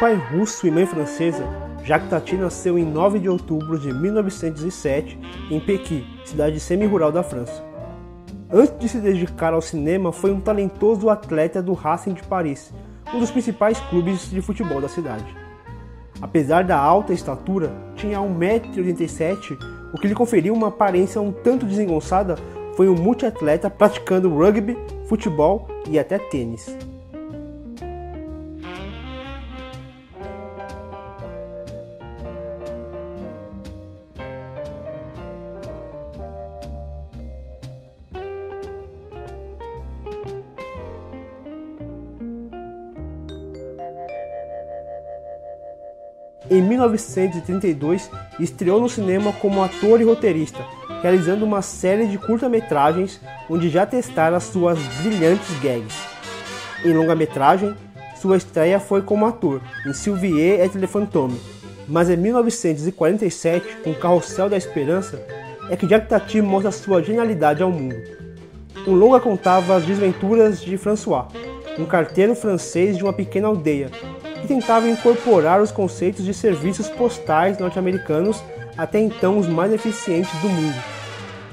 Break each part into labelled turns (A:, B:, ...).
A: pai russo e mãe francesa, Jacques Tati nasceu em 9 de outubro de 1907 em Pequim, cidade semi-rural da França. Antes de se dedicar ao cinema, foi um talentoso atleta do Racing de Paris, um dos principais clubes de futebol da cidade. Apesar da alta estatura, tinha 1,87m, o que lhe conferiu uma aparência um tanto desengonçada, foi um multiatleta praticando rugby, futebol e até tênis. Em 1932, estreou no cinema como ator e roteirista, realizando uma série de curta-metragens onde já testara suas brilhantes gags. Em longa-metragem, sua estreia foi como ator, em Sylvie et le Fantôme, mas em 1947, com Carrossel da Esperança, é que Jacques Tati mostra sua genialidade ao mundo. O longa contava as desventuras de François, um carteiro francês de uma pequena aldeia, que tentava incorporar os conceitos de serviços postais norte-americanos, até então os mais eficientes do mundo.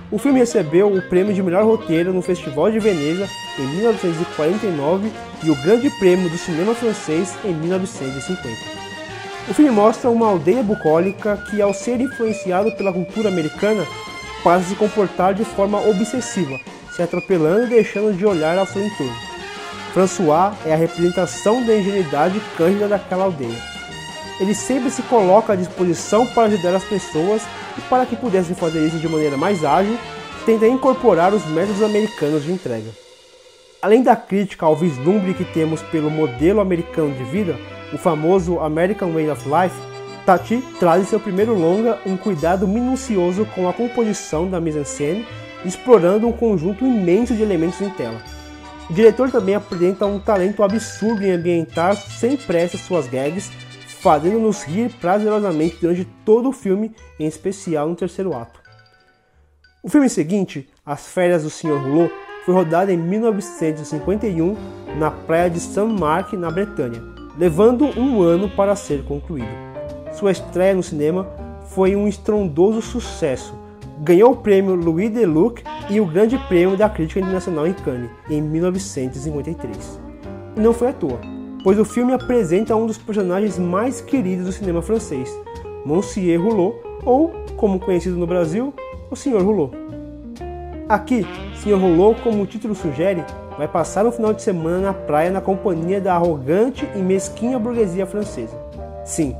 A: O filme recebeu o prêmio de melhor roteiro no Festival de Veneza em 1949 e o Grande Prêmio do Cinema Francês em 1950. O filme mostra uma aldeia bucólica que, ao ser influenciado pela cultura americana, passa a se comportar de forma obsessiva, se atropelando e deixando de olhar ao seu entorno. François é a representação da ingenuidade cândida daquela aldeia. Ele sempre se coloca à disposição para ajudar as pessoas e para que pudessem fazer isso de maneira mais ágil, tenta incorporar os métodos americanos de entrega. Além da crítica ao vislumbre que temos pelo modelo americano de vida, o famoso American Way of Life, Tati traz em seu primeiro longa um cuidado minucioso com a composição da mise-en-scène, explorando um conjunto imenso de elementos em tela. O diretor também apresenta um talento absurdo em ambientar sem pressa suas gags, fazendo-nos rir prazerosamente durante todo o filme, em especial no terceiro ato. O filme seguinte, As Férias do Sr. Rouleau, foi rodado em 1951 na praia de Saint-Marc, na Bretanha, levando um ano para ser concluído. Sua estreia no cinema foi um estrondoso sucesso, ganhou o prêmio Louis Deluc e o Grande Prêmio da Crítica Internacional em Cannes, em 1953. E não foi à toa, pois o filme apresenta um dos personagens mais queridos do cinema francês, Monsieur Rouleau, ou, como conhecido no Brasil, o Sr. Rouleau. Aqui, Sr. Rouleau, como o título sugere, vai passar um final de semana na praia na companhia da arrogante e mesquinha burguesia francesa. Sim,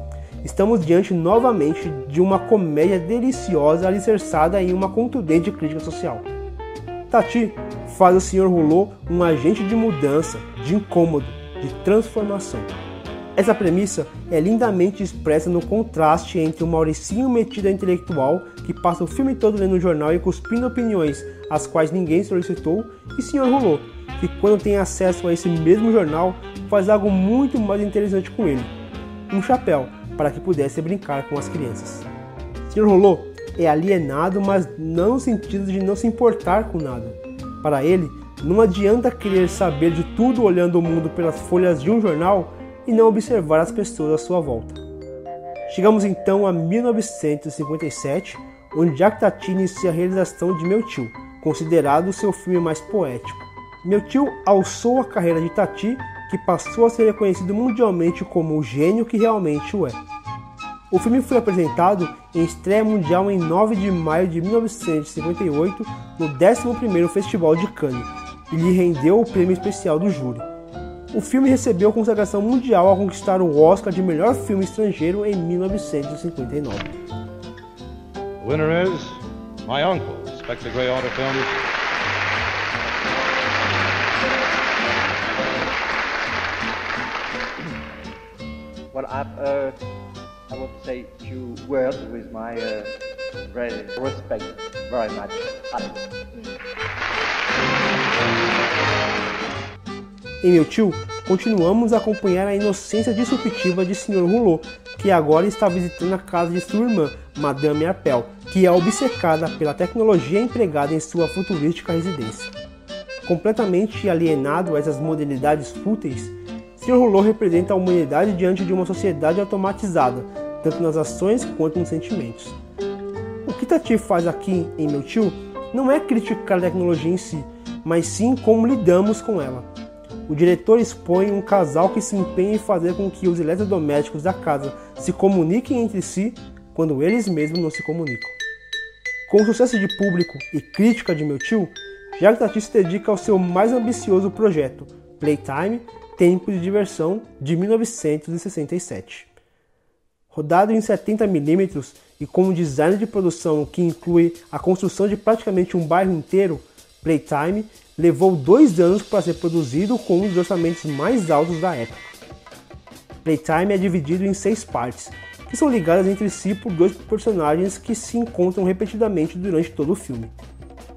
A: estamos diante novamente de uma comédia deliciosa alicerçada em uma contundente crítica social. Tati faz o Sr. Rouleau um agente de mudança, de incômodo, de transformação. Essa premissa é lindamente expressa no contraste entre o Mauricinho metido a intelectual, que passa o filme todo lendo o jornal e cuspindo opiniões às quais ninguém solicitou, e Sr. Rouleau, que quando tem acesso a esse mesmo jornal, faz algo muito mais interessante com ele. Um chapéu, para que pudesse brincar com as crianças. Sr. Rolô é alienado, mas não no sentido de não se importar com nada. Para ele, não adianta querer saber de tudo olhando o mundo pelas folhas de um jornal e não observar as pessoas à sua volta. Chegamos então a 1957, onde Jack Tati inicia a realização de Meu Tio, considerado seu filme mais poético. Meu Tio alçou a carreira de Tati que passou a ser reconhecido mundialmente como o gênio que realmente o é. O filme foi apresentado em estreia mundial em 9 de maio de 1958 no 11º Festival de Cannes e lhe rendeu o prêmio especial do júri. O filme recebeu consagração mundial ao conquistar o Oscar de melhor filme estrangeiro em 1959.
B: The winner is My Uncle, Spectre Grey Auto.
C: Well, I've, uh, I would say few words with my uh, respect very much.
A: Em Meu Tio, continuamos a acompanhar a inocência disruptiva de Sr. Rouleau, que agora está visitando a casa de sua irmã, Madame Arpel, que é obcecada pela tecnologia empregada em sua futurística residência. Completamente alienado a essas modalidades fúteis, Sr. Rouleau representa a humanidade diante de uma sociedade automatizada, tanto nas ações quanto nos sentimentos. O que Tati faz aqui em Meu Tio não é criticar a tecnologia em si, mas sim como lidamos com ela. O diretor expõe um casal que se empenha em fazer com que os eletrodomésticos da casa se comuniquem entre si quando eles mesmos não se comunicam. Com o sucesso de público e crítica de meu tio, Jacques Tati se dedica ao seu mais ambicioso projeto, Playtime Tempo de Diversão, de 1967. Rodado em 70mm e com um design de produção que inclui a construção de praticamente um bairro inteiro, Playtime levou dois anos para ser produzido com um dos orçamentos mais altos da época. Playtime é dividido em seis partes, que são ligadas entre si por dois personagens que se encontram repetidamente durante todo o filme.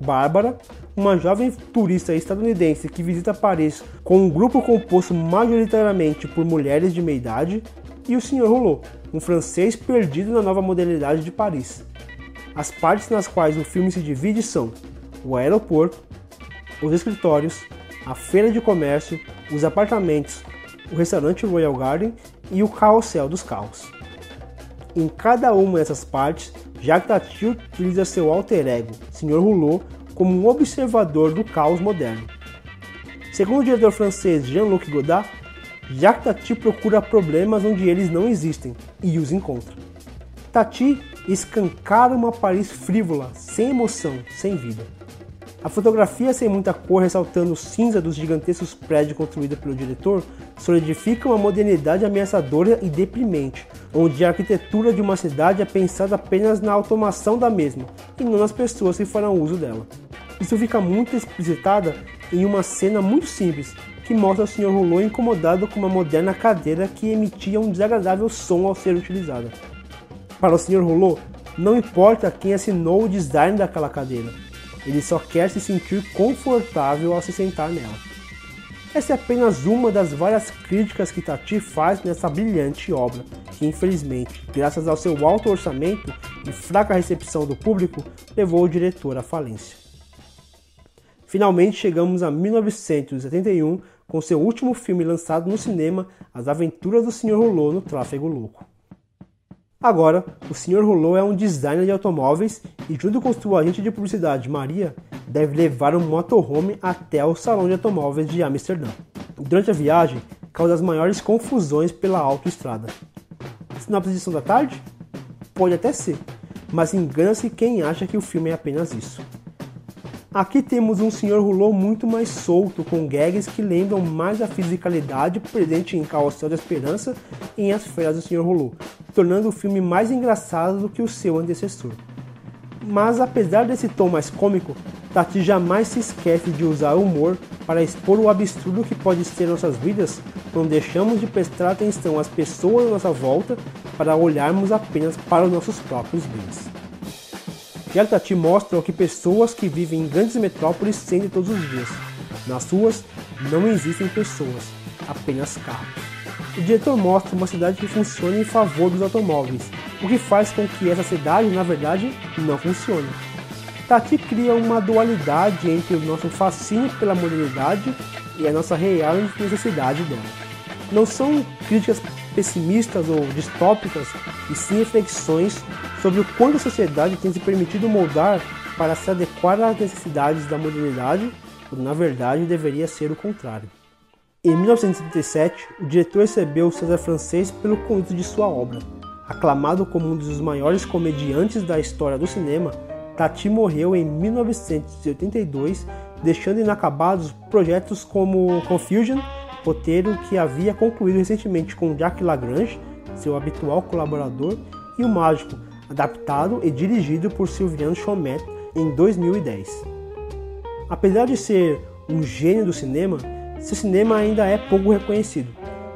A: Bárbara, uma jovem turista estadunidense que visita Paris com um grupo composto majoritariamente por mulheres de meia idade, e o Sr. Rouleau, um francês perdido na nova modernidade de Paris. As partes nas quais o filme se divide são o aeroporto, os escritórios, a feira de comércio, os apartamentos, o restaurante Royal Garden e o carrossel dos carros. Em cada uma dessas partes, Jacques Tati utiliza seu alter ego, Sr. Rouleau, como um observador do caos moderno. Segundo o diretor francês Jean-Luc Godard, Jacques Tati procura problemas onde eles não existem e os encontra. Tati escancara uma Paris frívola, sem emoção, sem vida. A fotografia sem muita cor ressaltando o cinza dos gigantescos prédios construídos pelo diretor solidifica uma modernidade ameaçadora e deprimente, onde a arquitetura de uma cidade é pensada apenas na automação da mesma e não nas pessoas que farão uso dela. Isso fica muito explicitada em uma cena muito simples que mostra o Sr. Rouleau incomodado com uma moderna cadeira que emitia um desagradável som ao ser utilizada. Para o Sr. Rouleau, não importa quem assinou o design daquela cadeira, ele só quer se sentir confortável ao se sentar nela. Essa é apenas uma das várias críticas que Tati faz nessa brilhante obra, que infelizmente, graças ao seu alto orçamento e fraca recepção do público, levou o diretor à falência. Finalmente chegamos a 1971 com seu último filme lançado no cinema, As Aventuras do Sr. Rouleau no Tráfego Louco. Agora, o Sr. Rouleau é um designer de automóveis e, junto com sua agente de publicidade, Maria, deve levar um motorhome até o salão de automóveis de Amsterdã. Durante a viagem, causa as maiores confusões pela autoestrada. Sinopse de Sessão da Tarde? Pode até ser, mas engana-se quem acha que o filme é apenas isso. Aqui temos um Sr. Rouleau muito mais solto, com gags que lembram mais a fisicalidade presente em Carrossel da Esperança e em As Férias do Sr. Rouleau, tornando o filme mais engraçado do que o seu antecessor. Mas apesar desse tom mais cômico, Tati jamais se esquece de usar o humor para expor o absurdo que pode ser nossas vidas quando deixamos de prestar atenção às pessoas à nossa volta para olharmos apenas para os nossos próprios bens. Tati mostra o que pessoas que vivem em grandes metrópoles sentem todos os dias. Nas ruas não existem pessoas, apenas carros. O diretor mostra uma cidade que funciona em favor dos automóveis, o que faz com que essa cidade, na verdade, não funcione. Tati cria uma dualidade entre o nosso fascínio pela modernidade e a nossa real necessidade dela. Não são críticas pessimistas ou distópicas, e sim reflexões sobre o quanto a sociedade tem se permitido moldar para se adequar às necessidades da modernidade, quando na verdade deveria ser o contrário. Em 1937, o diretor recebeu o César francês pelo conjunto de sua obra. Aclamado como um dos maiores comediantes da história do cinema, Tati morreu em 1982, deixando inacabados projetos como Confusion, roteiro que havia concluído recentemente com Jack Lagrange, seu habitual colaborador, e O Mágico, adaptado e dirigido por Sylviane Chomet em 2010. Apesar de ser um gênio do cinema, seu cinema ainda é pouco reconhecido.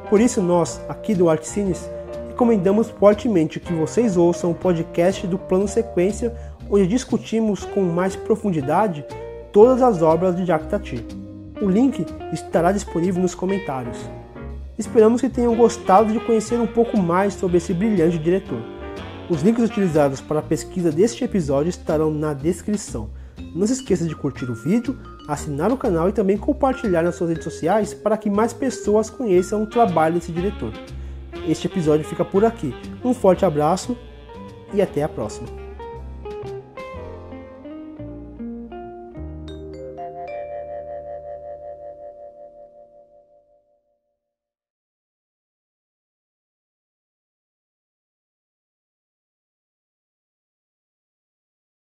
A: Por isso nós, aqui do Artcines, recomendamos fortemente que vocês ouçam o podcast do Plano Sequência, onde discutimos com mais profundidade todas as obras de Jacques Tati. O link estará disponível nos comentários. Esperamos que tenham gostado de conhecer um pouco mais sobre esse brilhante diretor. Os links utilizados para a pesquisa deste episódio estarão na descrição. Não se esqueça de curtir o vídeo, assinar o canal e também compartilhar nas suas redes sociais para que mais pessoas conheçam o trabalho desse diretor. Este episódio fica por aqui. Um forte abraço e até a próxima.